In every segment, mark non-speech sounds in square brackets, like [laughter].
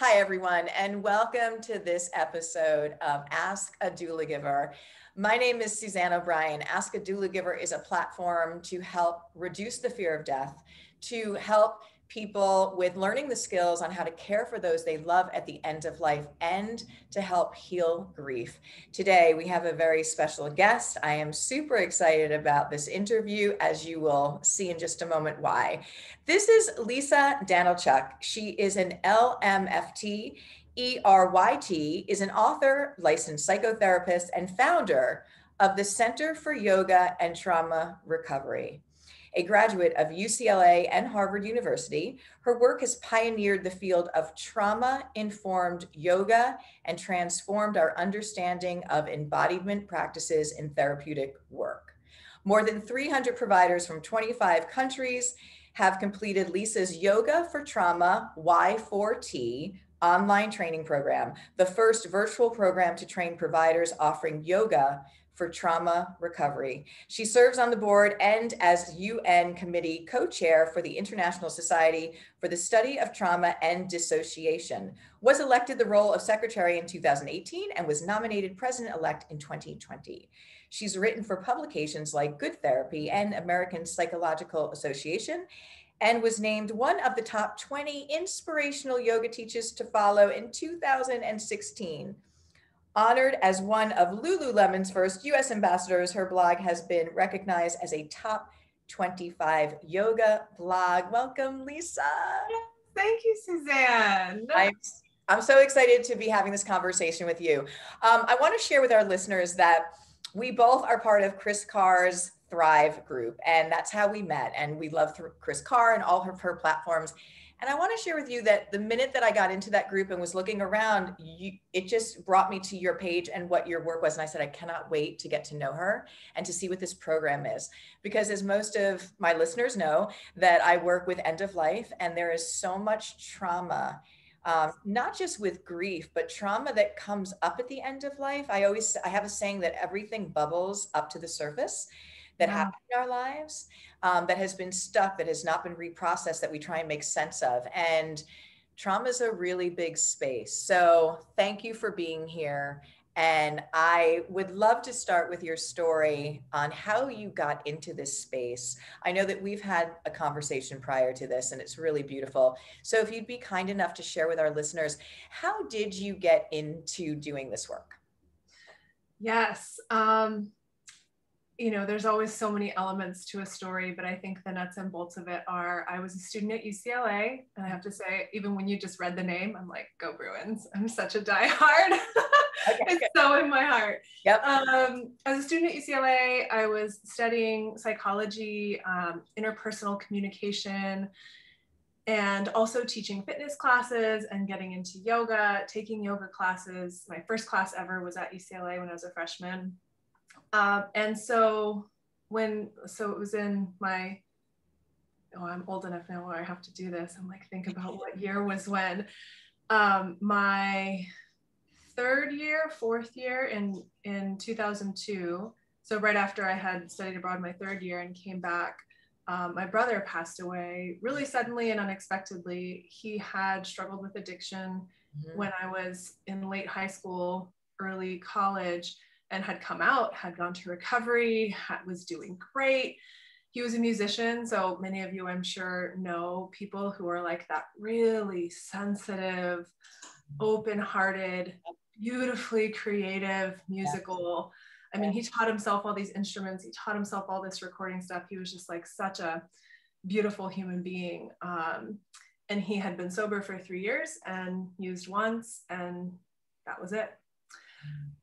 Hi, everyone, and welcome to this episode of Ask a Doula Giver. My name is Suzanne O'Brien. Ask a Doula Giver is a platform to help reduce the fear of death, to help people with learning the skills on how to care for those they love at the end of life and to help heal grief. Today, we have a very special guest. I am super excited about this interview, as you will see in just a moment why. This is Lisa Danylchuk. She is an LMFT. ERYT is an author, licensed psychotherapist, and founder of the Center for Yoga and Trauma Recovery a graduate of UCLA and Harvard University. Her work has pioneered the field of trauma informed yoga and transformed our understanding of embodiment practices in therapeutic work. More than 300 providers from 25 countries have completed Lisa's Yoga for Trauma Y4T online training program, the first virtual program to train providers offering yoga for trauma recovery. She serves on the board and as UN committee co-chair for the International Society for the Study of Trauma and Dissociation. Was elected the role of secretary in 2018 and was nominated president-elect in 2020. She's written for publications like Good Therapy and American Psychological Association and was named one of the top 20 inspirational yoga teachers to follow in 2016. Honored as one of Lululemon's first US ambassadors, her blog has been recognized as a top 25 yoga blog. Welcome, Lisa. Thank you, Suzanne. I'm, I'm so excited to be having this conversation with you. Um, I want to share with our listeners that we both are part of Kris Carr's Thrive group, and that's how we met. And we love Chris Carr and all of her platforms. And I want to share with you that the minute that I got into that group and was looking around, you, it just brought me to your page and what your work was. And I said, I cannot wait to get to know her and to see what this program is. Because as most of my listeners know, that I work with end of life, and there is so much trauma um, not just with grief, but trauma that comes up at the end of life. I always I have a saying that everything bubbles up to the surface that wow. happened in our lives um, that has been stuck, that has not been reprocessed, that we try and make sense of. And trauma is a really big space. So thank you for being here. And I would love to start with your story on how you got into this space. I know that we've had a conversation prior to this, and it's really beautiful. So, if you'd be kind enough to share with our listeners, how did you get into doing this work? Yes. Um, you know, there's always so many elements to a story, but I think the nuts and bolts of it are I was a student at UCLA, and I have to say, even when you just read the name, I'm like, go Bruins. I'm such a diehard. okay, [laughs] it's good. so in my heart. Yep. Um, as a student at UCLA, I was studying psychology, um, interpersonal communication, and also teaching fitness classes and getting into yoga, taking yoga classes. My first class ever was at UCLA when I was a freshman um, and so when, so it was in my, oh, I'm old enough now where I have to do this. I'm like, think about what year was when. Um, my third year, fourth year in, in 2002. So right after I had studied abroad my third year and came back, um, my brother passed away really suddenly and unexpectedly. He had struggled with addiction mm-hmm. when I was in late high school, early college and had come out, had gone to recovery, had, was doing great. He was a musician, so many of you, I'm sure, know people who are like that really sensitive, open hearted, beautifully creative, musical. I mean, he taught himself all these instruments, he taught himself all this recording stuff. He was just like such a beautiful human being. Um, and he had been sober for three years and used once, and that was it.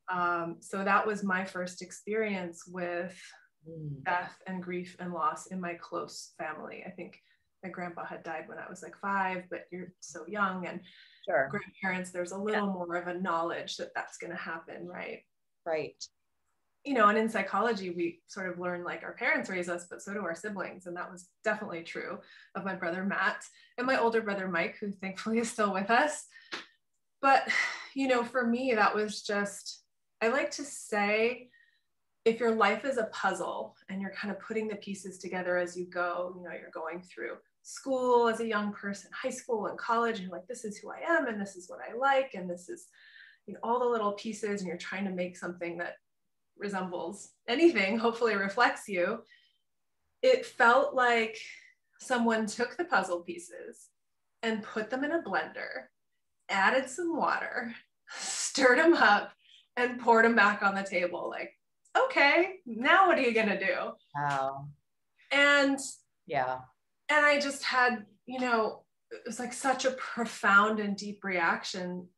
Um, so that was my first experience with mm. death and grief and loss in my close family. I think my grandpa had died when I was like five, but you're so young and sure. grandparents, there's a little yeah. more of a knowledge that that's going to happen, right? Right. You know, and in psychology, we sort of learn like our parents raise us, but so do our siblings. And that was definitely true of my brother Matt and my older brother Mike, who thankfully is still with us. But, [sighs] you know, for me, that was just I like to say if your life is a puzzle and you're kind of putting the pieces together as you go, you know, you're going through school as a young person, high school and college, and like, this is who I am, and this is what I like, and this is you know, all the little pieces, and you're trying to make something that resembles anything, [laughs] hopefully reflects you. It felt like someone took the puzzle pieces and put them in a blender, added some water, [laughs] stirred them up, and poured them back on the table. Like, okay, now what are you gonna do? Wow. And yeah. And I just had, you know, it was like such a profound and deep reaction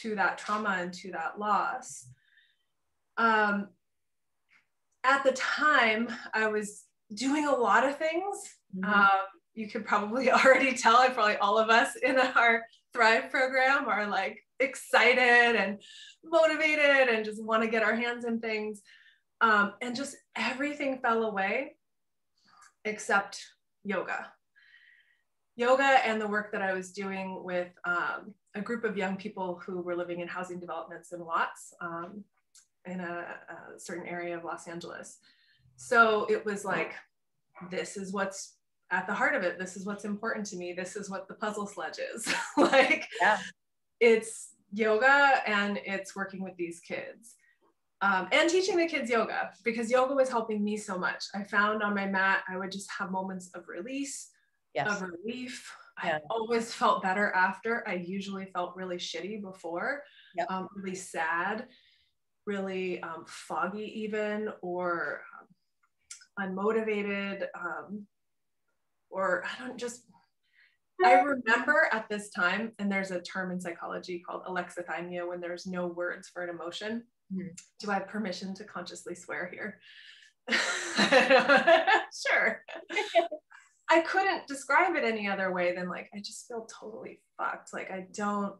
to that trauma and to that loss. Um, at the time, I was doing a lot of things. Mm-hmm. Um, you could probably [laughs] already tell, I probably all of us in our Thrive program are like excited and motivated and just want to get our hands in things. Um, and just everything fell away except yoga. Yoga and the work that I was doing with um, a group of young people who were living in housing developments in Watts um, in a, a certain area of Los Angeles. So it was like, this is what's at the heart of it. This is what's important to me. This is what the puzzle sledge is. [laughs] like, yeah. It's yoga and it's working with these kids. Um, and teaching the kids yoga because yoga was helping me so much. I found on my mat, I would just have moments of release, yes. of relief. Yeah. I always felt better after. I usually felt really shitty before, yep. um, really sad, really um, foggy, even, or um, unmotivated, um, or I don't just I [laughs] remember at this time, and there's a term in psychology called alexithymia when there's no words for an emotion. Mm-hmm. Do I have permission to consciously swear here? [laughs] [laughs] sure. I couldn't describe it any other way than like I just feel totally fucked. Like I don't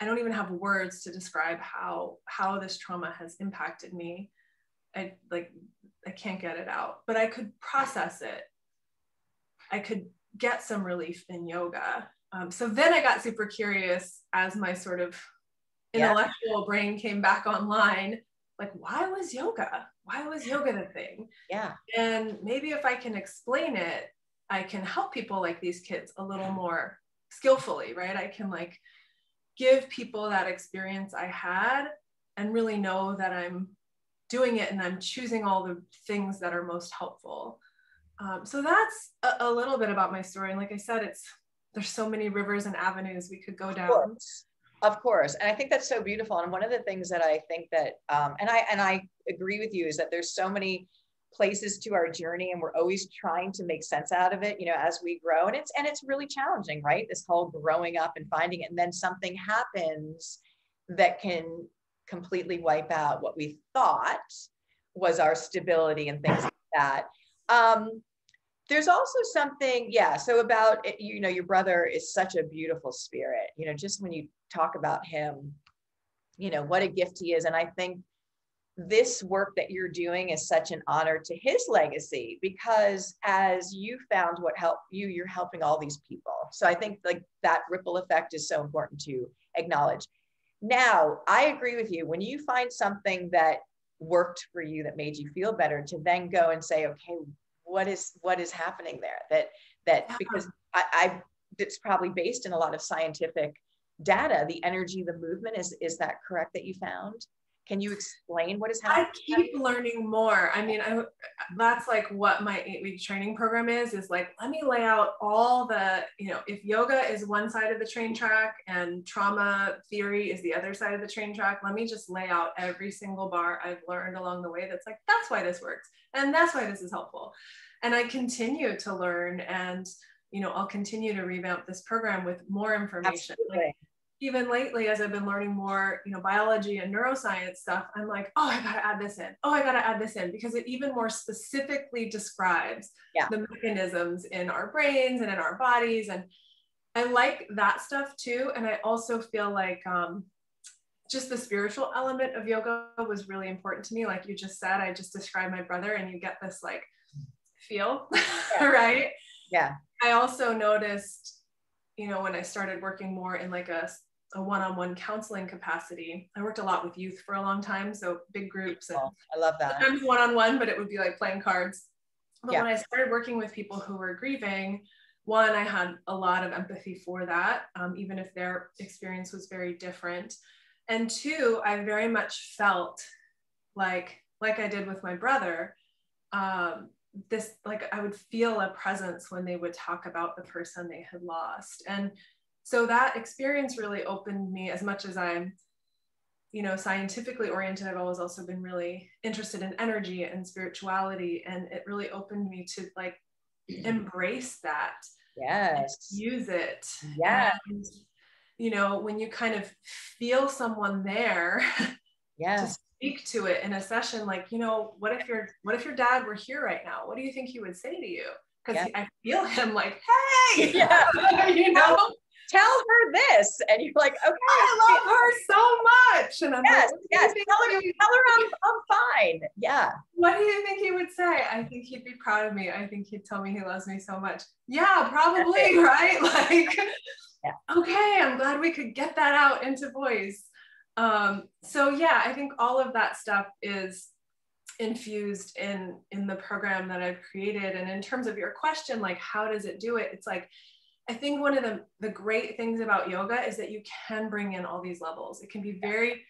I don't even have words to describe how how this trauma has impacted me. I like I can't get it out, but I could process it. I could get some relief in yoga. Um, so then I got super curious as my sort of intellectual yeah. brain came back online. Like, why was yoga? Why was yoga the thing? Yeah. And maybe if I can explain it, I can help people like these kids a little more skillfully, right? I can like give people that experience I had and really know that I'm doing it and I'm choosing all the things that are most helpful. Um, so that's a, a, little bit about my story. And like I said, it's there's so many rivers and avenues we could go down. Of course. Of course. And I think that's so beautiful. And one of the things that I think that, um, and I and I agree with you, is that there's so many places to our journey, and we're always trying to make sense out of it. You know, as we grow, and it's and it's really challenging, right? This whole growing up and finding it, and then something happens that can completely wipe out what we thought was our stability and things like that. Um, there's also something, yeah. So about you know, your brother is such a beautiful spirit. You know, just when you talk about him, you know, what a gift he is. And I think this work that you're doing is such an honor to his legacy because as you found what helped you, you're helping all these people. So I think like that ripple effect is so important to acknowledge. Now, I agree with you. When you find something that worked for you that made you feel better to then go and say okay what is what is happening there that that yeah. because I, I it's probably based in a lot of scientific data the energy the movement is is that correct that you found can you explain what is happening? I keep learning more. I mean, I, that's like what my eight week training program is, is like, let me lay out all the, you know, if yoga is one side of the train track and trauma theory is the other side of the train track, let me just lay out every single bar I've learned along the way. That's like, that's why this works. And that's why this is helpful. And I continue to learn and, you know, I'll continue to revamp this program with more information. Like, even lately as i've been learning more you know biology and neuroscience stuff i'm like oh i gotta add this in oh i gotta add this in because it even more specifically describes yeah. the mechanisms in our brains and in our bodies and i like that stuff too and i also feel like um, just the spiritual element of yoga was really important to me like you just said i just described my brother and you get this like feel [laughs] yeah. right yeah i also noticed you know when i started working more in like a a one-on-one counseling capacity. I worked a lot with youth for a long time, so big groups. And I love that. Sometimes one-on-one, but it would be like playing cards. But yeah. when I started working with people who were grieving, one, I had a lot of empathy for that, um, even if their experience was very different. And two, I very much felt like, like I did with my brother, um, this like I would feel a presence when they would talk about the person they had lost. And so that experience really opened me as much as I'm you know scientifically oriented i've always also been really interested in energy and spirituality and it really opened me to like [clears throat] embrace that yes. use it. Yeah you know when you kind of feel someone there [laughs] yes speak to it in a session like you know what if your what if your dad were here right now? What do you think he would say to you? Because yeah. i feel him like hey! Yeah. [laughs] you know? Tell her this. And you're like okay. I love her so much. And i'm yes like, yes. tell her, tell her I'm, I'm fine. Yeah. What do you think he would say? I think he'd be proud of me. I think he'd tell me he loves me so much. Yeah probably [laughs] right? Like yeah. okay i'm glad we could get that out into voice um, so yeah i think all of that stuff is infused in in the program that i've created and in terms of your question like how does it do it it's like I think one of the, the great things about yoga is that you can bring in all these levels. It can be very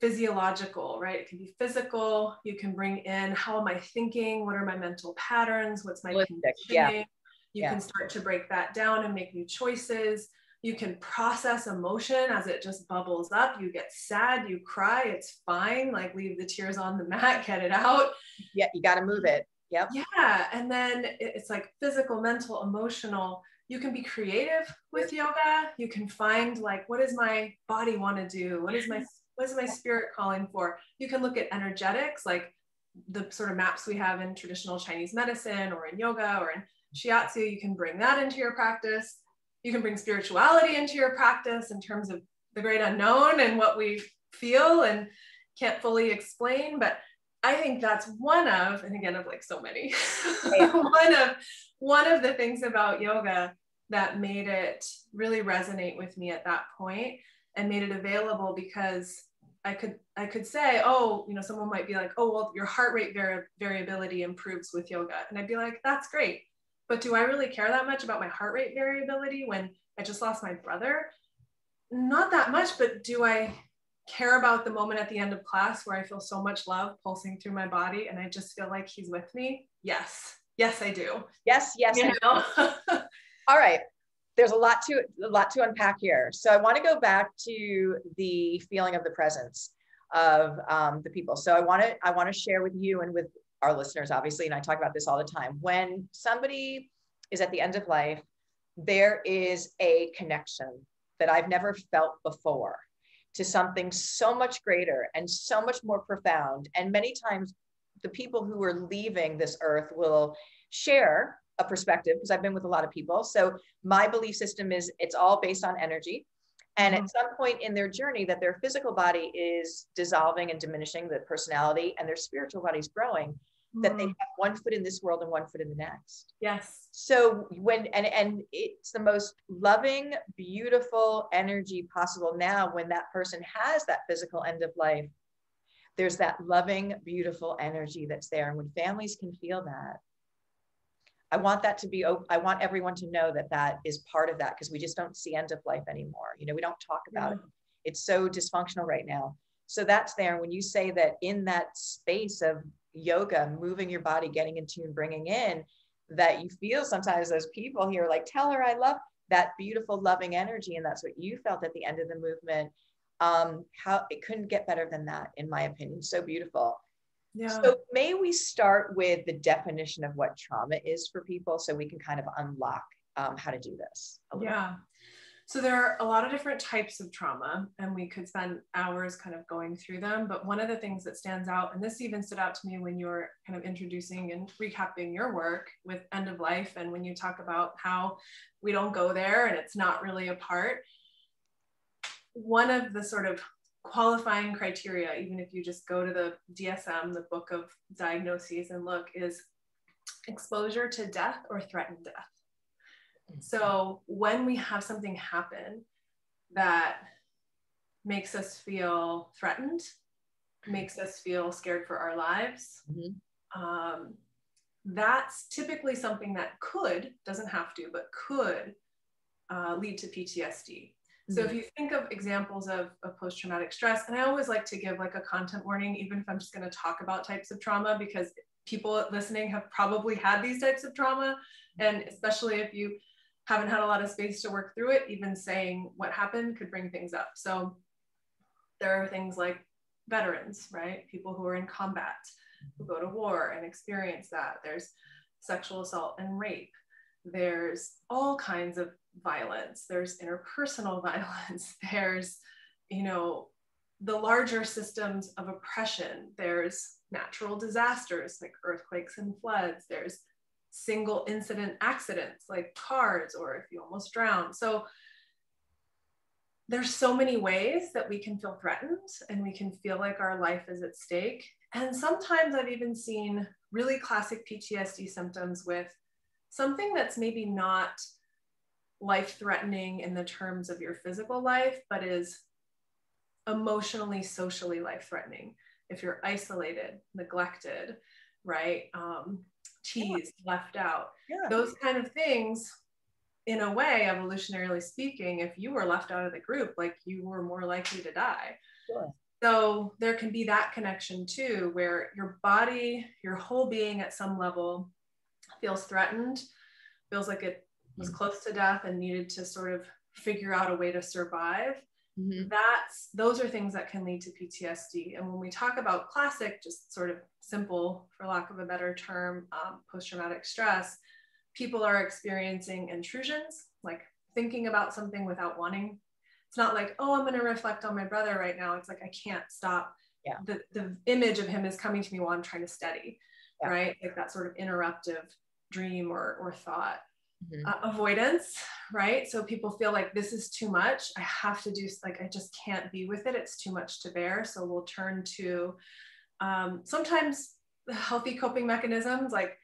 physiological, right? It can be physical. You can bring in how am I thinking? What are my mental patterns? What's my conditioning? Yeah. You yeah. can start to break that down and make new choices. You can process emotion as it just bubbles up. You get sad, you cry, it's fine. Like leave the tears on the [laughs] mat, get it out. Yeah, you got to move it. Yep. Yeah. And then it's like physical, mental, emotional you can be creative with yoga you can find like what does my body want to do what is my [laughs] what is my spirit calling for you can look at energetics like the sort of maps we have in traditional chinese medicine or in yoga or in shiatsu you can bring that into your practice you can bring spirituality into your practice in terms of the great unknown and what we feel and can't fully explain but i think that's one of and again of like so many [laughs] one of one of the things about yoga that made it really resonate with me at that point and made it available because I could I could say, oh, you know, someone might be like, oh, well, your heart rate vari- variability improves with yoga, and I'd be like, that's great, but do I really care that much about my heart rate variability when I just lost my brother? Not that much, but do I care about the moment at the end of class where I feel so much love pulsing through my body and I just feel like he's with me? Yes, yes, I do. Yes, yes. You know? All right. There's a lot to a lot to unpack here. So I want to go back to the feeling of the presence of um, the people. So I want to I want to share with you and with our listeners, obviously, and I talk about this all the time. When somebody is at the end of life, there is a connection that I've never felt before to something so much greater and so much more profound. And many times, the people who are leaving this earth will share a perspective because I've been with a lot of people. So my belief system is it's all based on energy. And mm-hmm. at some point in their journey, that their physical body is dissolving and diminishing, the personality, and their spiritual body is growing, that they mm-hmm. have one foot in this world and one foot in the next. Yes. So when and and it's the most loving, beautiful energy possible now when that person has that physical end of life. There's that loving, beautiful energy that's there. And when families can feel that, I want that to be, I want everyone to know that that is part of that because we just don't see end of life anymore. You know, we don't talk about yeah. it. It's so dysfunctional right now. So that's there. When you say that in that space of yoga, moving your body, getting in tune, bringing in, that you feel sometimes those people here like, tell her I love that beautiful, loving energy. And that's what you felt at the end of the movement. Um, how it couldn't get better than that, in my opinion. So beautiful. Yeah. So may we start with the definition of what trauma is for people so we can kind of unlock um, how to do this? Yeah. So there are a lot of different types of trauma, and we could spend hours kind of going through them. But one of the things that stands out, and this even stood out to me when you were kind of introducing and recapping your work with end of life, and when you talk about how we don't go there and it's not really a part. One of the sort of qualifying criteria, even if you just go to the DSM, the book of diagnoses, and look, is exposure to death or threatened death. Mm-hmm. So when we have something happen that makes us feel threatened, makes us feel scared for our lives, mm-hmm. um, that's typically something that could, doesn't have to, but could uh, lead to PTSD. So if mm-hmm. you think of examples of, of post-traumatic stress, and I always like to give like a content warning, even if I'm just going to talk about types of trauma, because people listening have probably had these types of trauma. And especially if you haven't had a lot of space to work through it, even saying what happened could bring things up. So there are things like veterans, right? People who are in combat, who go to war and experience that. There's sexual assault and rape. There's all kinds of violence. There's interpersonal [laughs] violence. There's, you know, the larger systems of oppression. There's natural disasters like earthquakes and floods. There's single incident accidents like cars or if you almost drown. So there's so many ways that we can feel threatened and we can feel like our life is at stake. And sometimes I've even seen really classic PTSD symptoms with something that's maybe not life threatening in the terms of your physical life, but is emotionally, socially life threatening. If you're isolated, neglected, right? Um, teased, yeah. left out, yeah. those kind of things in a way, evolutionarily speaking, if you were left out of the group, like you were more likely to die. Sure. So there can be that connection too, where your body, your whole being at some level feels threatened, feels like it was mm-hmm. close to death and needed to sort of figure out a way to survive. Mm-hmm. That's those are things that can lead to PTSD. And when we talk about classic, just sort of simple, for lack of a better term, um, post-traumatic stress, people are experiencing intrusions, like thinking about something without wanting. It's not like, oh, I'm going to reflect on my brother right now. It's like, I can't stop. Yeah. The, the image of him is coming to me while I'm trying to study, yeah. right? Like that sort of interruptive dream or, or thought. Mm-hmm. Uh, avoidance, right? So people feel like this is too much. I have to do, like, I just can't be with it. It's too much to bear. So we'll turn to um, sometimes healthy coping mechanisms like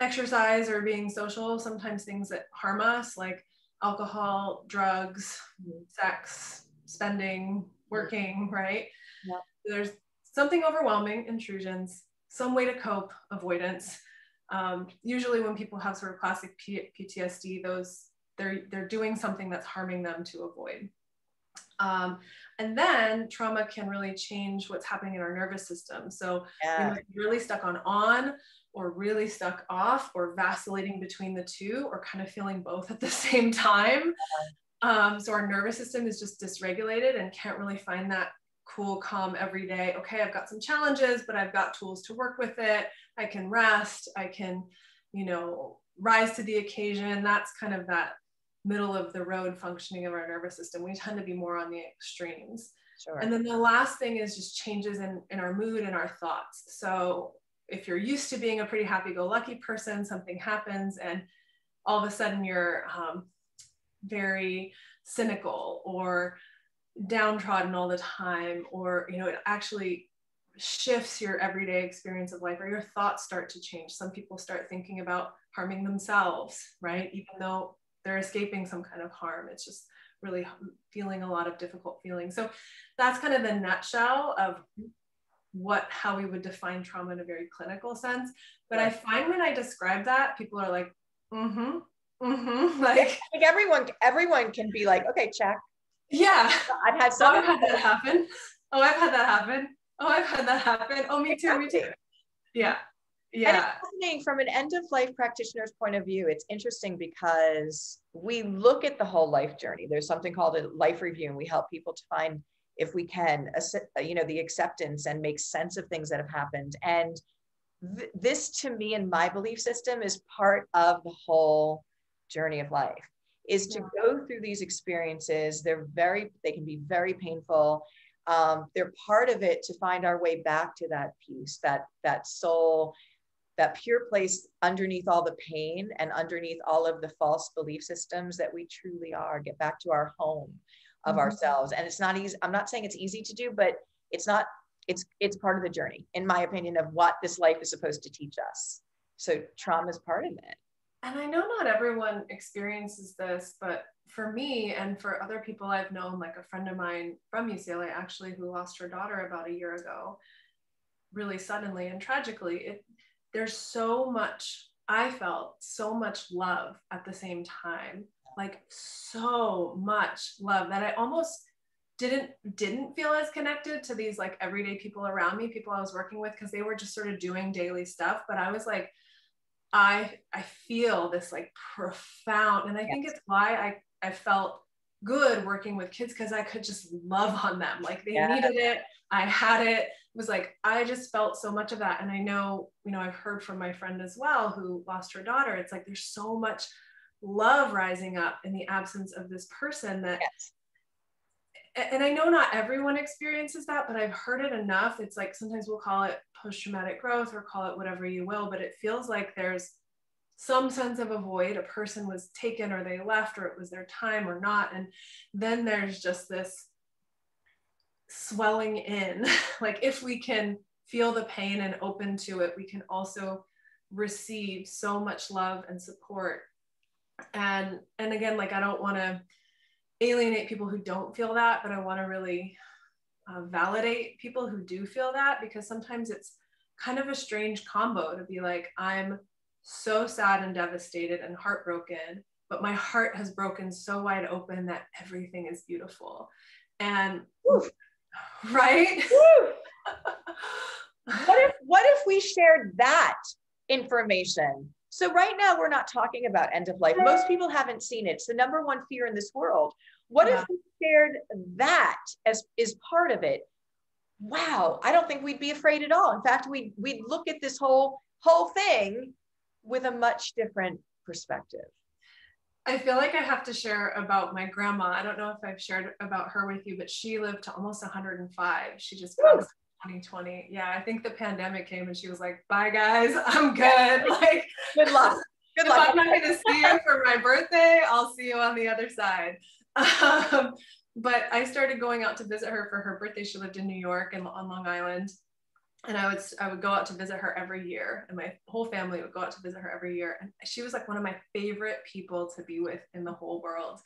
exercise or being social, sometimes things that harm us, like alcohol, drugs, mm-hmm. sex, spending, working, right? Yeah. There's something overwhelming, intrusions, some way to cope, avoidance. Um, usually when people have sort of classic P- PTSD, those they're they're doing something that's harming them to avoid. Um, and then trauma can really change what's happening in our nervous system. So yeah. we might be really stuck on on or really stuck off or vacillating between the two or kind of feeling both at the [laughs] same time. Um, so our nervous system is just dysregulated and can't really find that cool, calm every day. Okay, I've got some challenges, but I've got tools to work with it. I can rest. I can, you know, rise to the occasion. That's kind of that middle of the road functioning of our nervous system. We tend to be more on the extremes. Sure. And then the last thing is just changes in, in our mood and our thoughts. So if you're used to being a pretty happy-go-lucky person, something happens and all of a sudden you're um, very cynical or downtrodden all the time, or you know, it actually shifts your everyday experience of life, or your thoughts start to change. Some people start thinking about harming themselves, right? Even though they're escaping some kind of harm, it's just really feeling a lot of difficult feelings. So that's kind of the nutshell of what how we would define trauma in a very clinical sense. But I find when I describe that, people are like, mm-hmm, mm-hmm. [laughs] Like, like everyone, everyone can be like, okay, check. Yeah. I've had some. Oh, I've had that happen. Oh, I've had that happen. Oh, I've had that happen. Oh, me too, me too. Yeah. Yeah. And it's fascinating from an end of life practitioner's point of view. It's interesting because we look at the whole life journey. There's something called a life review, and we help people to find if we can, uh, you know, the acceptance and make sense of things that have happened. And th- this, to me, in my belief system, is part of the whole journey of life. Is to yeah. go through these experiences. They're very, they can be very painful. Um, they're part of it to find our way back to that peace, that that soul, that pure place underneath all the pain and underneath all of the false belief systems that we truly are. Get back to our home of mm-hmm. ourselves and it's not easy i'm not saying it's easy to do but it's not it's it's part of the journey in my opinion of what this life is supposed to teach us so trauma is part of it and i know not everyone experiences this but for me and for other people i've known like a friend of mine from ucla actually who lost her daughter about a year ago really suddenly and tragically it there's so much i felt so much love at the same time. Like so much love that i almost didn't didn't feel as connected to these like everyday people around me people i was working with because they were just sort of doing daily stuff. But i was like i i feel this like profound and i yes. think it's why i i felt good working with kids because i could just love on them like they yeah. needed it i had it. it was like i just felt so much of that and i know you know i've heard from my friend as well who lost her daughter it's like there's so much love rising up in the absence of this person that yes and I know not everyone experiences that, but I've heard it enough. It's like sometimes we'll call it post traumatic growth or call it whatever you will, but it feels like there's some sense of a void. A person was taken or they left or it was their time or not. And then there's just this swelling in. [laughs] like if we can feel the pain and open to it, we can also receive so much love and support. And and again, like I don't want to alienate people who don't feel that, but I want to really uh, validate people who do feel that because sometimes it's kind of a strange combo to be like, I'm so sad and devastated and heartbroken, but my heart has broken so wide open that everything is beautiful. And Woo. [laughs] right? [laughs] what if what if we shared that information so right now we're not talking about end of life. Most people haven't seen it. It's the number one fear in this world. What yeah. if we shared that as is part of it? Wow, I don't think we'd be afraid at all. In fact, we we'd look at this whole whole thing with a much different perspective. I feel like I have to share about my grandma. I don't know if I've shared about her with you, but she lived to almost 105. She just passed 2020. Yeah, I think the pandemic came and she was like, "Bye guys, [laughs] I'm good." [laughs] Like, good luck. [laughs] Good luck. I'm not going to see you for my birthday. I'll see you on the other side. [laughs] Um, but I started going out to visit her for her birthday. She lived in New York and on Long Island, and I would I would go out to visit her every year, and my whole family would go out to visit her every year. And she was like one of my favorite people to be with in the whole world.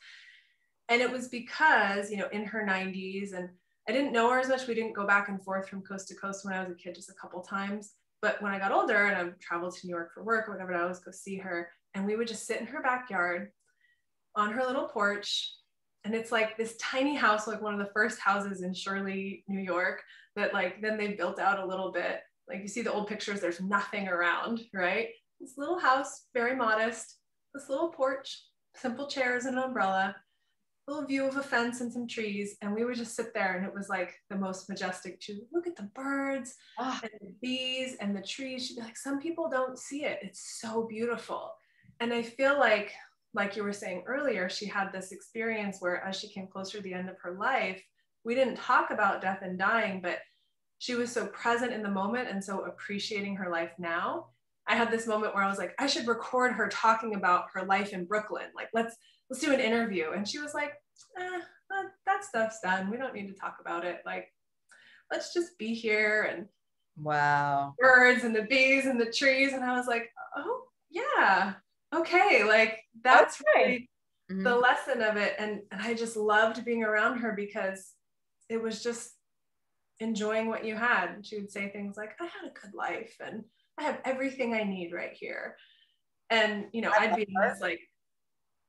And it was because you know in her 90s and I didn't know her as much. We didn't go back and forth from coast to coast when I was a kid, just a couple times. But when I got older and I traveled to New York for work or whatever, I always go see her. And we would just sit in her backyard on her little porch. And it's like this tiny house, like one of the first houses in Shirley, New York, that like then they built out a little bit. Like you see the old pictures, there's nothing around, right? This little house, very modest, this little porch, simple chairs and an umbrella a little view of a fence and some trees and we would just sit there and it was like the most majestic to look at the birds oh. and the bees and the trees she'd be like some people don't see it it's so beautiful and i feel like like you were saying earlier she had this experience where as she came closer to the end of her life we didn't talk about death and dying but she was so present in the moment and so appreciating her life now i had this moment where i was like i should record her talking about her life in brooklyn like let's let's do an interview. And she was like, eh, that stuff's done. We don't need to talk about it. Like, let's just be here and wow, birds and the bees and the trees. And I was like, oh yeah, okay. Like that's okay. really mm-hmm. the lesson of it. And, and I just loved being around her because it was just enjoying what you had. And she would say things like, I had a good life and I have everything I need right here. And, you know, I'd be in this like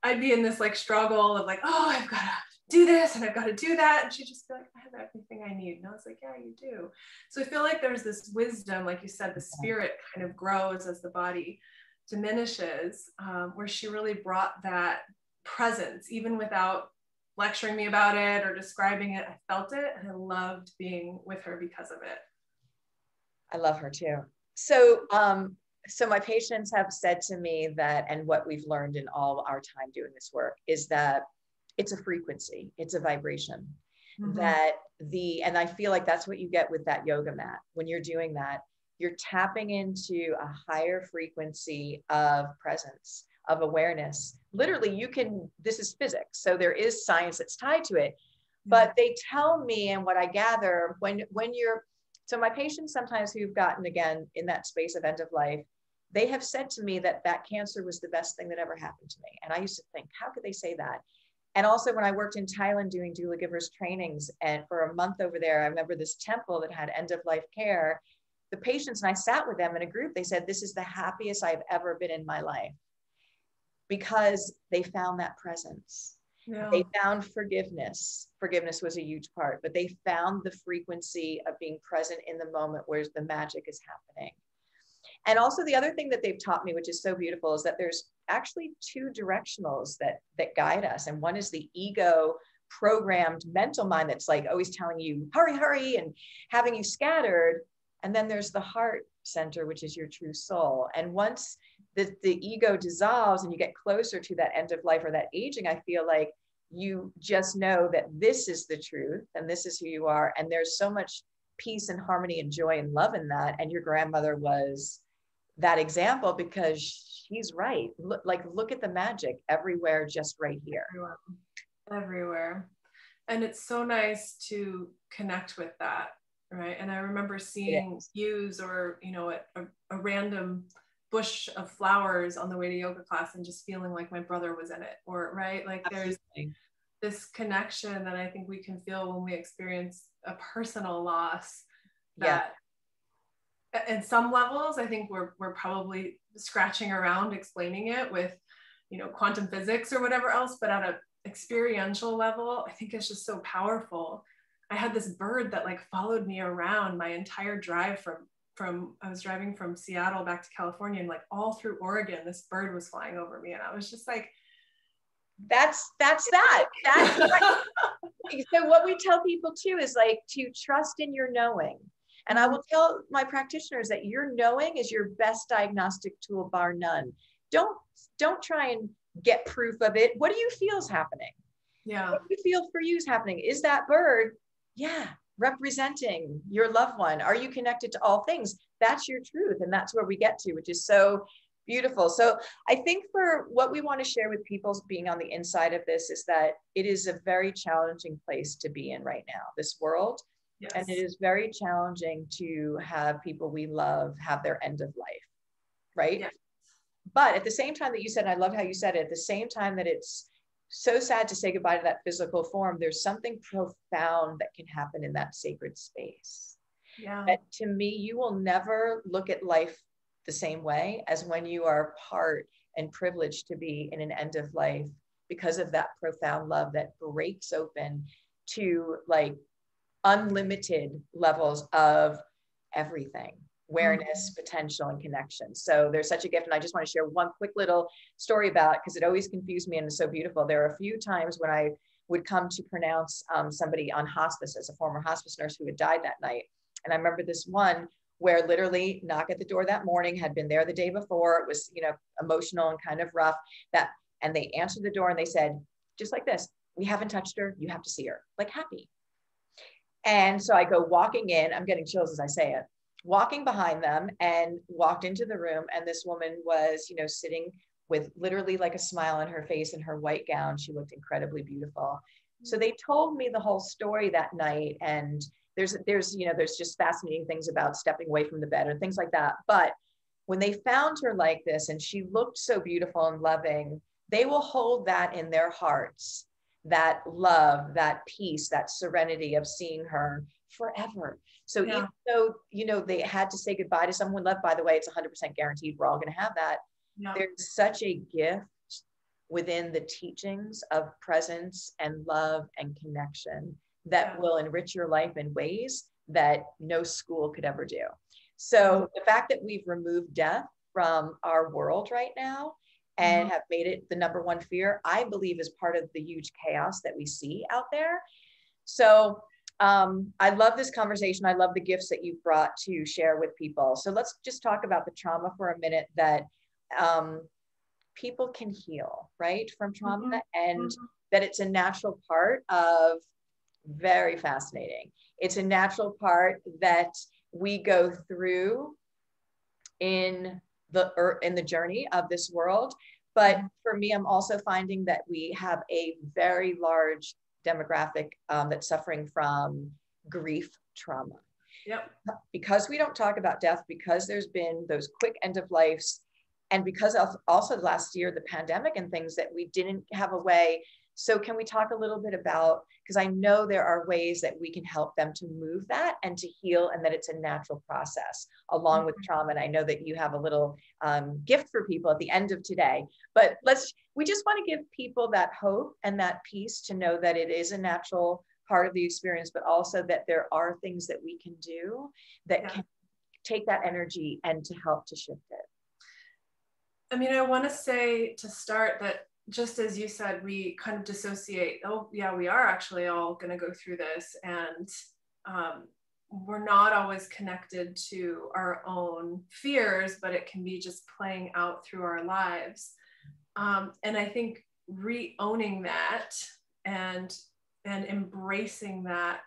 I'd be in this like struggle of like, oh, I've got to do this and I've got to do that. And she'd just be like, I have everything I need. And I was like, yeah, you do. So I feel like there's this wisdom, like you said, the spirit kind of grows as the body diminishes, um, where she really brought that presence, even without lecturing me about it or describing it. I felt it and I loved being with her because of it. I love her too. So, um, so my patients have said to me that, and what we've learned in all our time doing this work is that it's a frequency, it's a vibration. Mm-hmm. That the, and I feel like that's what you get with that yoga mat. When you're doing that, you're tapping into a higher frequency of presence, of awareness. Literally, you can, this is physics. So there is science that's tied to it. Mm-hmm. But they tell me, and what I gather, when when you're so my patients sometimes who've gotten again in that space of end of life, they have said to me that that cancer was the best thing that ever happened to me. And I used to think, how could they say that? And also when I worked in Thailand doing doula givers trainings and for a month over there, I remember this temple that had end of life care. The patients and I sat with them in a group, they said, This is the happiest I've ever been in my life because they found that presence. Yeah. They found forgiveness. Forgiveness was a huge part, but they found the frequency of being present in the moment where the magic is happening. And also the other thing that they've taught me, which is so beautiful, is that there's actually two directionals that that guide us. And one is the ego programmed mental mind that's like always telling you, hurry, hurry, and having you scattered. And then there's the heart center, which is your true soul. And once the, the ego dissolves and you get closer to that end of life or that aging, I feel like you just know that this is the truth and this is who you are. And there's so much peace and harmony and joy and love in that. And your grandmother was that example because she's right. Look, like, look at the magic everywhere, just right here. Everywhere. Everywhere. And it's so nice to connect with that. Right. And I remember seeing yes. views or, you know, a, a, random bush of flowers on the way to yoga class and just feeling like my brother was in it or right like there's this connection that i think we can feel when we experience a personal loss that yeah. at some levels i think we're, we're probably scratching around explaining it with you know quantum physics or whatever else but at a experiential level i think it's just so powerful i had this bird that like followed me around my entire drive from from I was driving from Seattle back to California and like all through Oregon, this bird was flying over me. And I was just like, that's that's that. That's [laughs] so what we tell people too is like to trust in your knowing. And I mm-hmm. will tell my practitioners that your knowing is your best diagnostic tool, bar none. Don't don't try and get proof of it. What do you feel is happening? Yeah. What do you feel for you is happening? Is that bird? Yeah, representing your loved one? Are you connected to all things? That's your truth. And that's where we get to, which is so beautiful. So I think for what we want to share with people being on the inside of this is that it is a very challenging place to be in right now, this world. Yes. And it is very challenging to have people we love have their end of life, right? Yes. But at the same time that you said, I love how you said it, at the same time that it's so sad to say goodbye to that physical form. There's something profound that can happen in that sacred space. Yeah. But to me, you will never look at life the same way as when you are part and privileged to be in an end of life because of that profound love that breaks open to like unlimited levels of everything awareness, mm-hmm. potential, and connection. So there's such a gift. And I just want to share one quick little story about because it always confused me and it's so beautiful. There are a few times when I would come to pronounce um, somebody on hospice as a former hospice nurse who had died that night. And I remember this one where literally knock at the door that morning had been there the day before. It was, you know, emotional and kind of rough that, and they answered the door and they said, just like this, we haven't touched her. You have to see her like happy. And so I go walking in, I'm getting chills as I say it walking behind them and walked into the room and this woman was you know sitting with literally like a smile on her face in her white gown. She looked incredibly beautiful. So they told me the whole story that night and there's there's you know there's just fascinating things about stepping away from the bed and things like that. But when they found her like this and she looked so beautiful and loving they will hold that in their hearts that love that peace that serenity of seeing her forever so yeah. even though, you know, they had to say goodbye to someone left, by the way, it's 100% guaranteed we're all going to have that. Yeah. There's such a gift within the teachings of presence and love and connection that yeah. will enrich your life in ways that no school could ever do. So the fact that we've removed death from our world right now and mm-hmm. have made it the number one fear, I believe is part of the huge chaos that we see out there. So um, I love this conversation. I love the gifts that you've brought to share with people. So let's just talk about the trauma for a minute that um, people can heal, right, from trauma, mm-hmm. and mm-hmm. that it's a natural part of very fascinating. It's a natural part that we go through in the in the journey of this world. But mm-hmm. for me, I'm also finding that we have a very large demographic um, that's suffering from grief trauma. Yep. Because we don't talk about death, because there's been those quick end of lives, and because of also last year, the pandemic and things that we didn't have a way So, can we talk a little bit about? Because I know there are ways that we can help them to move that and to heal, and that it's a natural process along with mm-hmm. trauma. And I know that you have a little um, gift for people at the end of today. But let's, we just want to give people that hope and that peace to know that it is a natural part of the experience, but also that there are things that we can do that yeah. can take that energy and to help to shift it. I mean, I want to say to start that just as you said, we kind of dissociate. Oh, yeah, we are actually all going to go through this, and um, we're not always connected to our own fears, but it can be just playing out through our lives. Um, and I think re-owning that and and embracing that,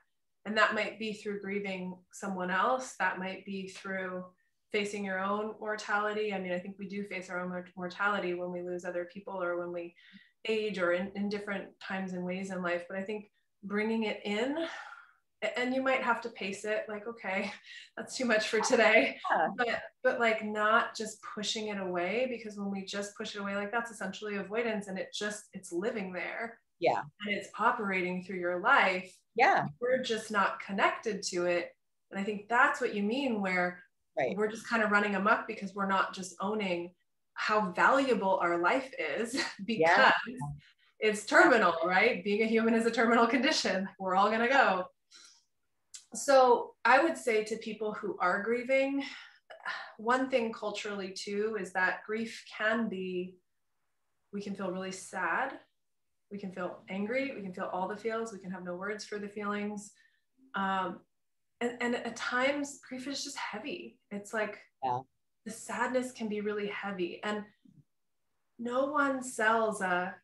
and that might be through grieving someone else. That might be through facing your own mortality. I mean, I think we do face our own mortality when we lose other people or when we age or in, in different times and ways in life. But I think bringing it in, and you might have to pace it like, okay, [laughs] that's too much for today. Yeah. But, but like not just pushing it away because when we just push it away, like that's essentially avoidance and it just, it's living there. Yeah. And it's operating through your life. Yeah. We're just not connected to it. And I think that's what you mean, where Right. We're just kind of running amok because we're not just owning how valuable our life is [laughs] because yeah. it's terminal, right? Being a human is a terminal condition. We're all going to go. So I would say to people who are grieving, one thing culturally too is that grief can be, we can feel really sad. We can feel angry. We can feel all the feels. We can have no words for the feelings. Um, and, and at times grief is just heavy it's like yeah. the sadness can be really heavy and no one sells a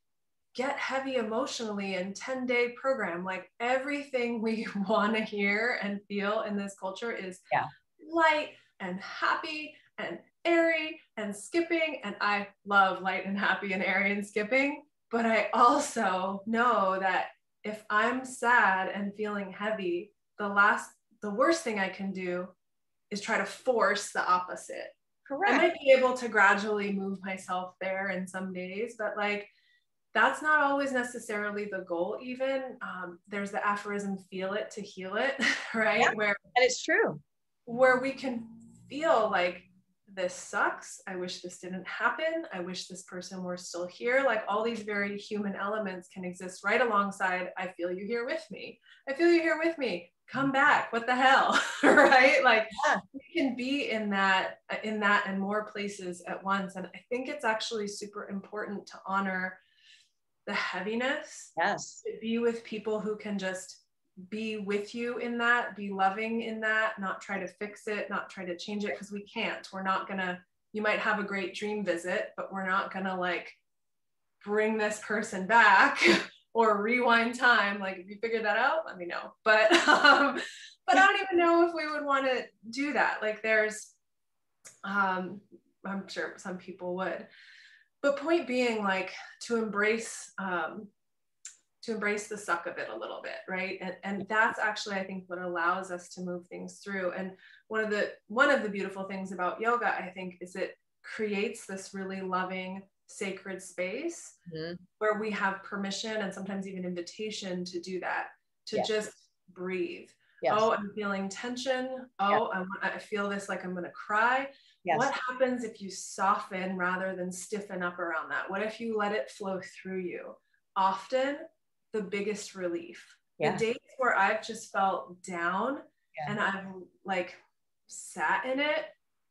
get heavy emotionally in 10 day program like everything we [laughs] want to hear and feel in this culture is yeah. light and happy and airy and skipping and i love light and happy and airy and skipping but i also know that if i'm sad and feeling heavy the last the worst thing I can do is try to force the opposite. Correct. I might be able to gradually move myself there in some days, but like that's not always necessarily the goal, even. Um, there's the aphorism, feel it to heal it, [laughs] right? Yeah. Where and it's true. Where we can feel like this sucks. I wish this didn't happen. I wish this person were still here. Like all these very human elements can exist right alongside. I feel you here with me. I feel you here with me come back what the hell [laughs] right like yeah. we can be in that in that and more places at once and i think it's actually super important to honor the heaviness yes to be with people who can just be with you in that be loving in that not try to fix it not try to change it because we can't we're not gonna you might have a great dream visit but we're not gonna like bring this person back [laughs] or rewind time. Like if you figured that out, let me know. But [laughs] um, but I don't even know if we would want to do that. Like there's um, I'm sure some people would. But point being like to embrace um, to embrace the suck of it a little bit, right? And and that's actually I think what allows us to move things through. And one of the one of the beautiful things about yoga, I think, is it creates this really loving sacred space mm-hmm. where we have permission and sometimes even invitation to do that, to yes. just breathe. Yes. Oh, I'm feeling tension. Oh, yes. I feel this like I'm going to cry. What happens if you soften rather than stiffen up around that? What if you let it flow through you? Often, the biggest relief. The days where I've just felt down and I've like sat in it,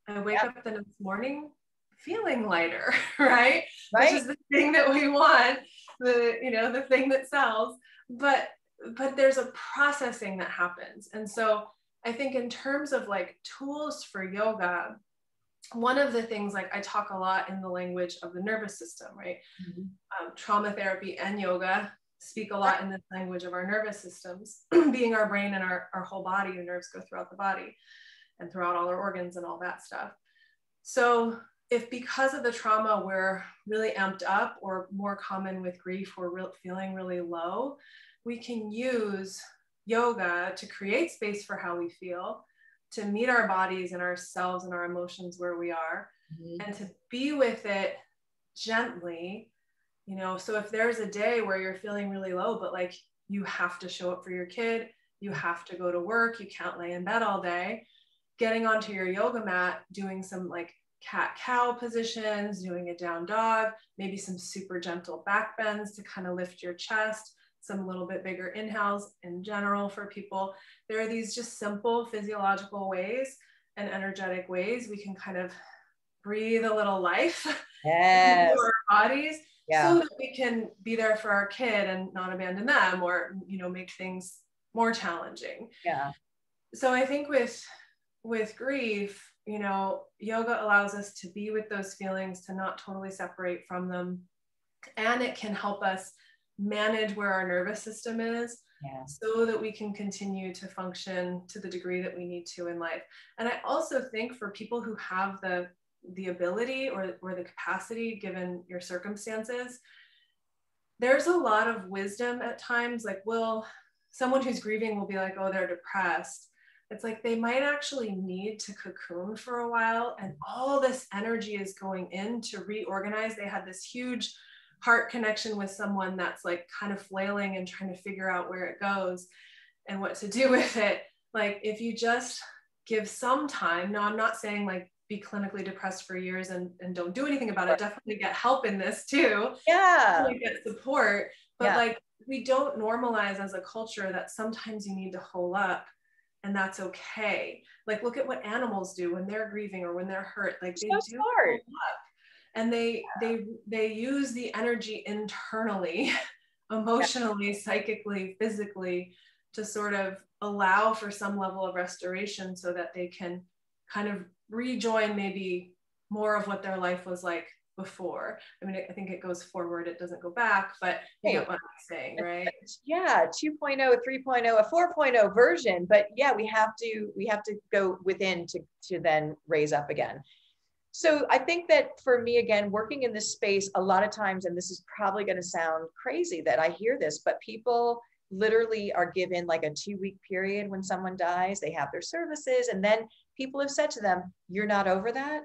I wake up the next morning feeling lighter, right? [laughs] Right. Which is the thing that we want, the you know, the thing that sells. But but there's a processing that happens. And so I think in terms of like tools for yoga, one of the things like I talk a lot in the language of the nervous system, right? Mm-hmm. Um, trauma therapy and yoga speak a lot in the language of our nervous systems, [clears throat] being our brain and our, our whole body, the nerves go throughout the body and throughout all our organs and all that stuff. So if because of the trauma we're really amped up or more common with grief we're re- feeling really low we can use yoga to create space for how we feel to meet our bodies and ourselves and our emotions where we are mm-hmm. and to be with it gently you know so if there's a day where you're feeling really low but like you have to show up for your kid you have to go to work you can't lay in bed all day getting onto your yoga mat doing some like cat cow positions doing a down dog maybe some super gentle back bends to kind of lift your chest some little bit bigger inhales in general for people there are these just simple physiological ways and energetic ways we can kind of breathe a little life yes. [laughs] into our bodies yeah. so that we can be there for our kid and not abandon them or you know make things more challenging yeah so i think with with grief you know yoga allows us to be with those feelings to not totally separate from them and it can help us manage where our nervous system is yeah. so that we can continue to function to the degree that we need to in life. And i also think for people who have the the ability or, or the capacity given your circumstances there's a lot of wisdom at times. Like will someone who's grieving will be like oh they're depressed. It's like they might actually need to cocoon for a while and all this energy is going in to reorganize. They had this huge heart connection with someone that's like kind of flailing and trying to figure out where it goes and what to do [laughs] with it. Like if you just give some time no i'm not saying like be clinically depressed for years and, and don't do anything about it. Definitely get help in this too. Yeah. Get support. But yeah. like we don't normalize as a culture that sometimes you need to hole up and that's okay. Like look at what animals do when they're grieving or when they're hurt. Like they so do hold up and they they they use the energy internally [laughs] emotionally psychically physically to sort of allow for some level of restoration so that they can kind of rejoin maybe more of what their life was like before. I mean, I think it goes forward, it doesn't go back, but you hey, what I'm saying, right? Yeah, 2.0, 3.0, a 4.0 version, but yeah, we have to we have to go within to to then raise up again. So I think that for me again, working in this space, a lot of times, and this is probably going to sound crazy that I hear this, but people literally are given like a two week period when someone dies. They have their services, and then people have said to them, You're not over that.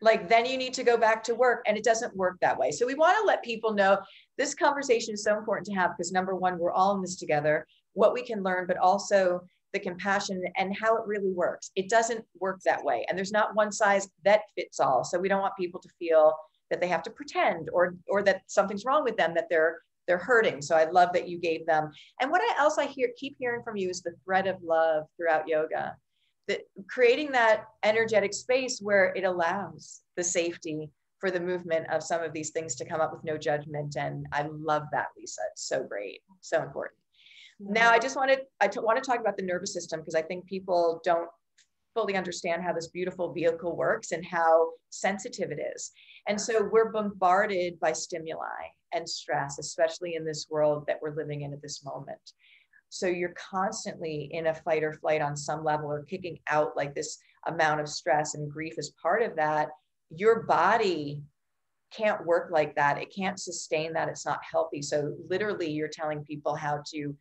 Like, then you need to go back to work. And it doesn't work that way. So, we want to let people know this conversation is so important to have because number one, we're all in this together, what we can learn, but also the compassion and how it really works. It doesn't work that way. And there's not one size that fits all. So, we don't want people to feel that they have to pretend or or that something's wrong with them that they're they're hurting. So I love that you gave them. And what I else I hear keep hearing from you is the thread of love throughout yoga. That creating that energetic space where it allows the safety for the movement of some of these things to come up with no judgment. And I love that, Lisa. It's so great, so important. Now, I just wanted I t- want to talk about the nervous system because I think people don't fully understand how this beautiful vehicle works and how sensitive it is. And so we're bombarded by stimuli and stress, especially in this world that we're living in at this moment. So you're constantly in a fight or flight on some level or kicking out like this amount of stress and grief is part of that. Your body can't work like that. It can't sustain that. It's not healthy. So literally you're telling people how to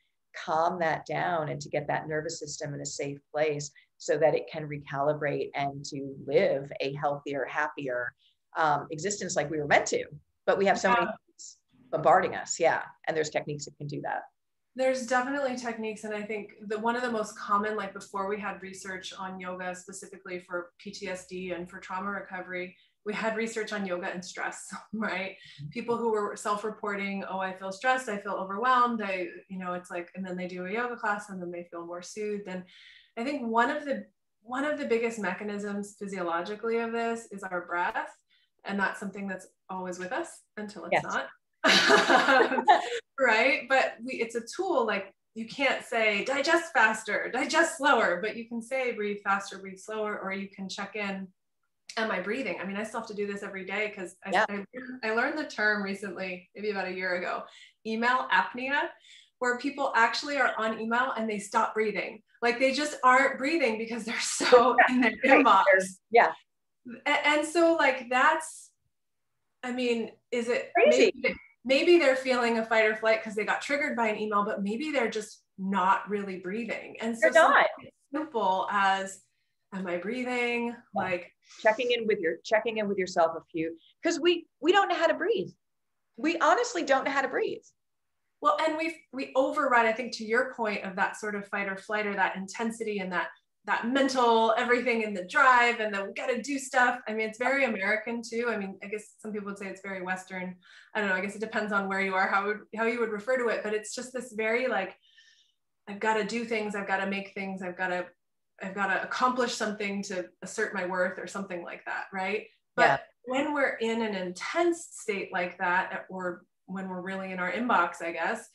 calm that down and to get that nervous system in a safe place so that it can recalibrate and to live a healthier, happier um, existence like we were meant to. But we have so yeah. many bombarding us. Yeah. And there's techniques that can do that. There's definitely techniques. And I think the one of the most common, like before we had research on yoga specifically for PTSD and for trauma recovery, we had research on yoga and stress, [laughs] right? Mm-hmm. People who were self-reporting, oh, I feel stressed, I feel overwhelmed. I, you know, it's like, and then they do a yoga class and then they feel more soothed. And I think one of the one of the biggest mechanisms physiologically of this is our breath. And that's something that's always with us until it's yes. not. [laughs] right? But we, it's a tool like you can't say digest faster, digest slower, but you can say breathe faster, breathe slower, or you can check in. Am I breathing? I mean, I still have to do this every day because I, yeah. I, I learned the term recently, maybe about a year ago, email apnea, where people actually are on email and they stop breathing. Like they just aren't breathing because they're so [laughs] in their inbox. Yeah. And so, like, that's, I mean, is it crazy? Maybe, maybe they're feeling a fight or flight because they got triggered by an email, but maybe they're just not really breathing. And so simple as am I breathing? Like checking in with your checking in with yourself a few because we we don't know how to breathe. we honestly don't know how to breathe. Well, and we we override, I think, to your point of that sort of fight or flight or that intensity and that that mental everything in the drive and then we got to do stuff. I mean, it's very American too. I mean, I guess some people would say it's very Western. I don't know. I guess it depends on where you are, how would, how you would refer to it. But it's just this very like, I've got to do things. I've got to make things. I've got to I've got to accomplish something to assert my worth or something like that, right? But yeah. when we're in an intense state like that, or when we're really in our inbox, I guess,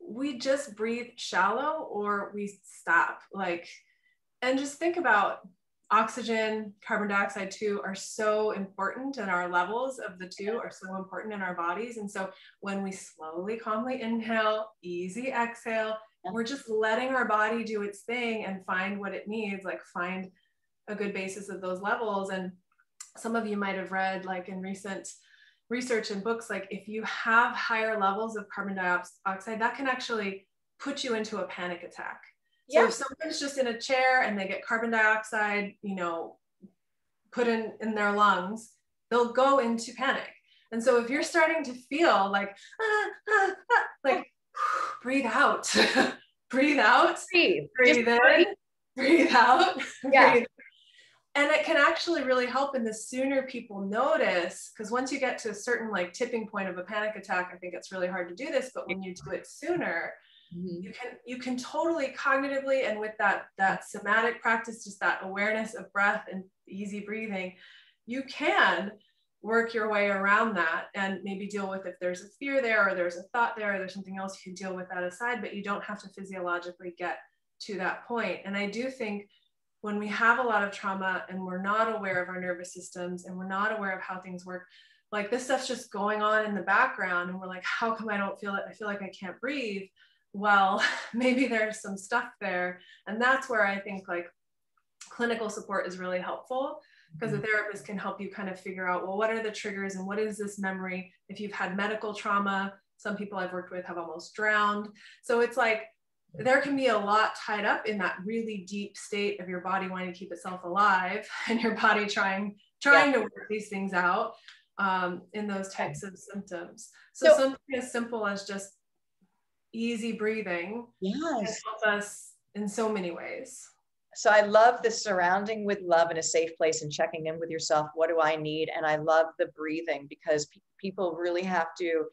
we just breathe shallow or we stop. Like, and just think about oxygen, carbon dioxide too are so important and our levels of the two are so important in our bodies. And so when we slowly, calmly inhale, easy exhale, we're just letting our body do its thing and find what it needs, like find a good basis of those levels. And some of you might have read like in recent research and books, like if you have higher levels of carbon dioxide, that can actually put you into a panic attack. So yeah. if someone's just in a chair and they get carbon dioxide, you know, put in, in their lungs, they'll go into panic. And so if you're starting to feel like, ah, ah, ah, like [sighs] [laughs] breathe out, breathe out, breathe, breathe in, breathe, breathe out, [laughs] yeah. Breathe. And it can actually really help. And the sooner people notice, because once you get to a certain like tipping point of a panic attack, I think it's really hard to do this. But when you do it sooner, Mm-hmm. you can you can totally cognitively and with that that somatic practice just that awareness of breath and easy breathing you can work your way around that and maybe deal with if there's a fear there or there's a thought there or there's something else you can deal with that aside but you don't have to physiologically get to that point. And i do think when we have a lot of trauma and we're not aware of our nervous systems and we're not aware of how things work like this stuff's just going on in the background and we're like how come i don't feel it? I feel like i can't breathe. Well [laughs] maybe there's some stuff there. And that's where i think like clinical support is really helpful because the mm-hmm. therapist can help you kind of figure out well what are the triggers and what is this memory if you've had medical trauma some people i've worked with have almost drowned so it's like there can be a lot tied up in that really deep state of your body wanting to keep itself alive [laughs] and your body trying trying yeah. to work these things out um, in those types of symptoms so, so something as simple as just easy breathing yes. can help us in so many ways so I love the surrounding with love in a safe place and checking in with yourself. What do I need? And I love the breathing because pe- people really have to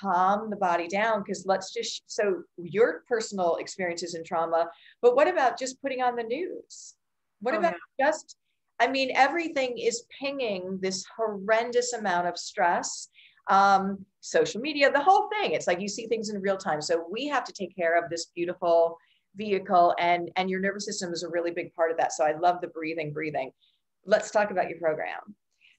calm the body down because let's just so your personal experiences in trauma but what about just putting on the news what oh, about yeah. just i mean everything is pinging this horrendous amount of stress um, social media the whole thing it's like you see things in real time so we have to take care of this beautiful vehicle and and your nervous system is a really big part of that. So i love the breathing breathing. Let's talk about your program.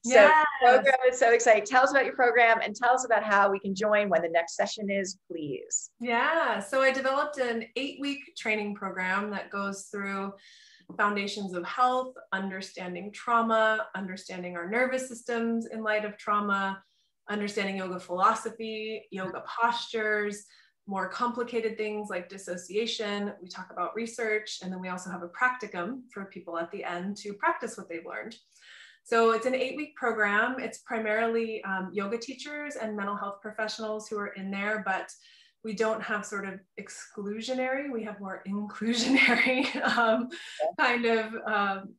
So yes. program is so exciting. Tell us about your program and tell us about how we can join when the next session is please. Yeah. So i developed an eight week training program that goes through foundations of health understanding trauma understanding our nervous systems in light of trauma understanding yoga philosophy yoga postures more complicated things like dissociation. We talk about research, and then we also have a practicum for people at the end to practice what they've learned. So it's an eight week program. It's primarily um, yoga teachers and mental health professionals who are in there, but we don't have sort of exclusionary, we have more [laughs] inclusionary um, kind of um,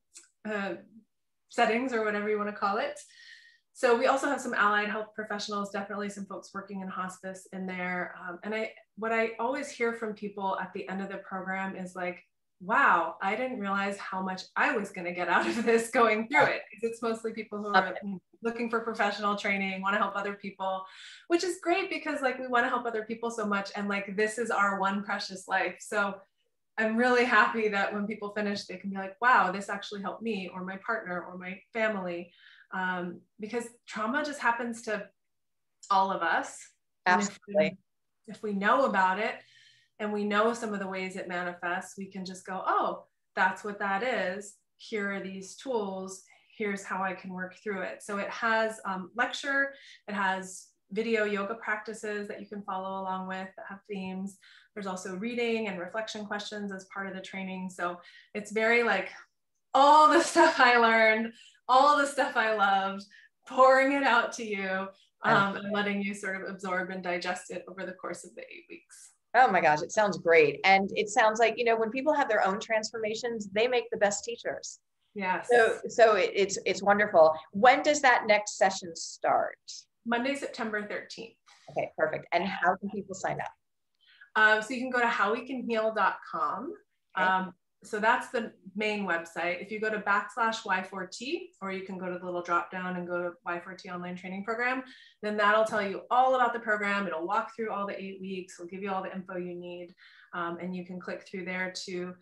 uh, settings or whatever you want to call it. So we also have some allied health professionals, definitely some folks working in hospice in there. Um, and I, what I always hear from people at the end of the program is like, wow, I didn't realize how much I was going to get out of [laughs] this going through it. Because it's mostly people who are looking for professional training, want to help other people, which is great because like we want to help other people so much. And like this is our one precious life. So I'm really happy that when people finish, they can be like, wow, this actually helped me or my partner or my family um, because trauma just happens to all of us. Absolutely. If we, if we know about it and we know some of the ways it manifests, we can just go, oh, that's what that is. Here are these tools. Here's how I can work through it. So it has um, lecture, it has video yoga practices that you can follow along with that have themes. There's also reading and reflection questions as part of the training. So it's very like all the [laughs] stuff I learned all the stuff I loved, pouring it out to you. um, and letting you sort of absorb and digest it over the course of the eight weeks. Oh my gosh, it sounds great. And it sounds like, you know, when people have their own transformations, they make the best teachers. Yes. So so it, it's it's wonderful. When does that next session start? Monday, September 13th. Okay, perfect. And how can people sign up? Um, so you can go to howwecanheal.com. Okay. Um, so that's the main website. If you go to backslash Y4T, or you can go to the little drop down and go to Y4T online training program, then that'll tell you all about the program. It'll walk through all the eight weeks. It'll give you all the info you need. Um, and you can click through there to,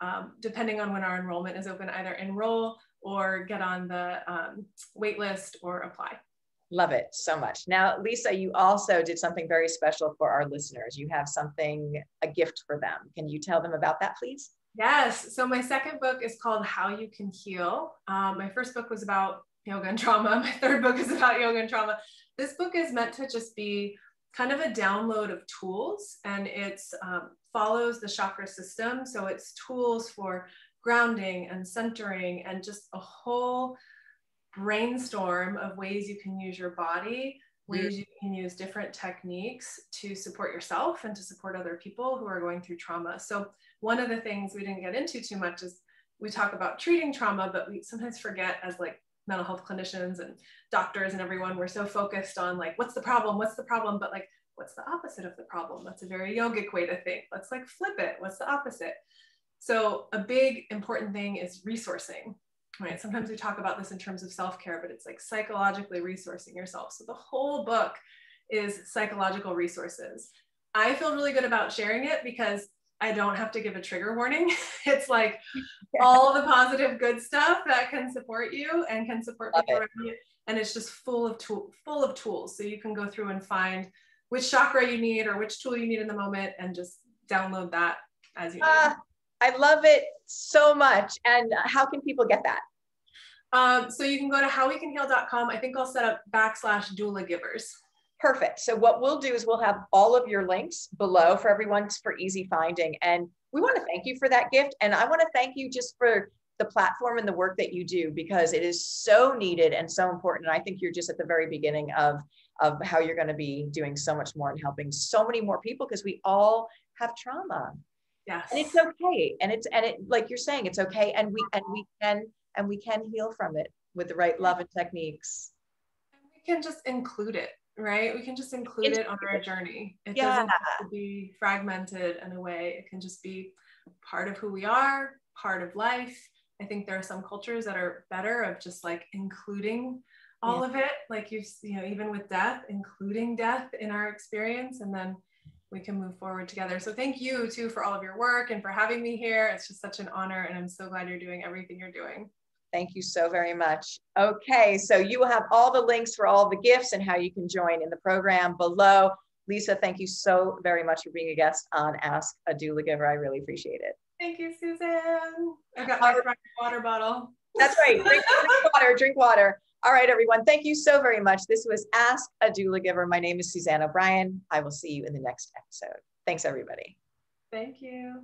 um, depending on when our enrollment is open, either enroll or get on the um, wait list or apply. Love it so much. Now, Lisa, you also did something very special for our listeners. You have something, a gift for them. Can you tell them about that, please? Yes. So my second book is called How You Can Heal. Um, my first book was about yoga and trauma. [laughs] My third book is about yoga and trauma. This book is meant to just be kind of a download of tools and it um, follows the chakra system. So it's tools for grounding and centering and just a whole brainstorm of ways you can use your body, ways you can use different techniques to support yourself and to support other people who are going through trauma. So one of the things we didn't get into too much is we talk about treating trauma, but we sometimes forget as like mental health clinicians and doctors and everyone, we're so focused on like, what's the problem? What's the problem? But like, what's the opposite of the problem? That's a very yogic way to think. Let's like flip it. What's the opposite? So a big important thing is resourcing, right? Sometimes we talk about this in terms of self-care, but it's like psychologically resourcing yourself. So the whole book is psychological resources. I feel really good about sharing it because I don't have to give a trigger warning. [laughs] it's like yeah. [laughs] all the positive good stuff that can support you and can support Love people around you. And it's just full of tool, full of tools. So you can go through and find which chakra you need or which tool you need in the moment and just download that as you uh, I love it so much. And how can people get that? Um, so you can go to howwecanheal.com. I think I'll set up backslash doulagivers. Perfect. So what we'll do is we'll have all of your links below for everyone for easy finding. And we want to thank you for that gift. And I want to thank you just for the platform and the work that you do because it is so needed and so important. And I think you're just at the very beginning of, of how you're going to be doing so much more and helping so many more people because we all have trauma. Yes. And it's okay. And it's and it like you're saying, it's okay. And we and we can and we can heal from it with the right love and techniques. And we can just include it right? We can just include it on our journey. It yeah. doesn't have to be fragmented in a way. It can just be part of who we are, part of life. I think there are some cultures that are better of just like including all yeah. of it, like you you know, even with death, including death in our experience, and then we can move forward together. So thank you too for all of your work and for having me here. It's just such an honor, and I'm so glad you're doing everything you're doing. Thank you so very much. Okay, so you will have all the links for all the gifts and how you can join in the program below. Lisa, thank you so very much for being a guest on Ask a Doulagiver. I really appreciate it. Thank you, Suzanne. I got my water bottle. That's right. Drink, drink water, drink water. All right, everyone. Thank you so very much. This was Ask a Doulagiver. My name is Suzanne O'Brien. I will see you in the next episode. Thanks, everybody. Thank you.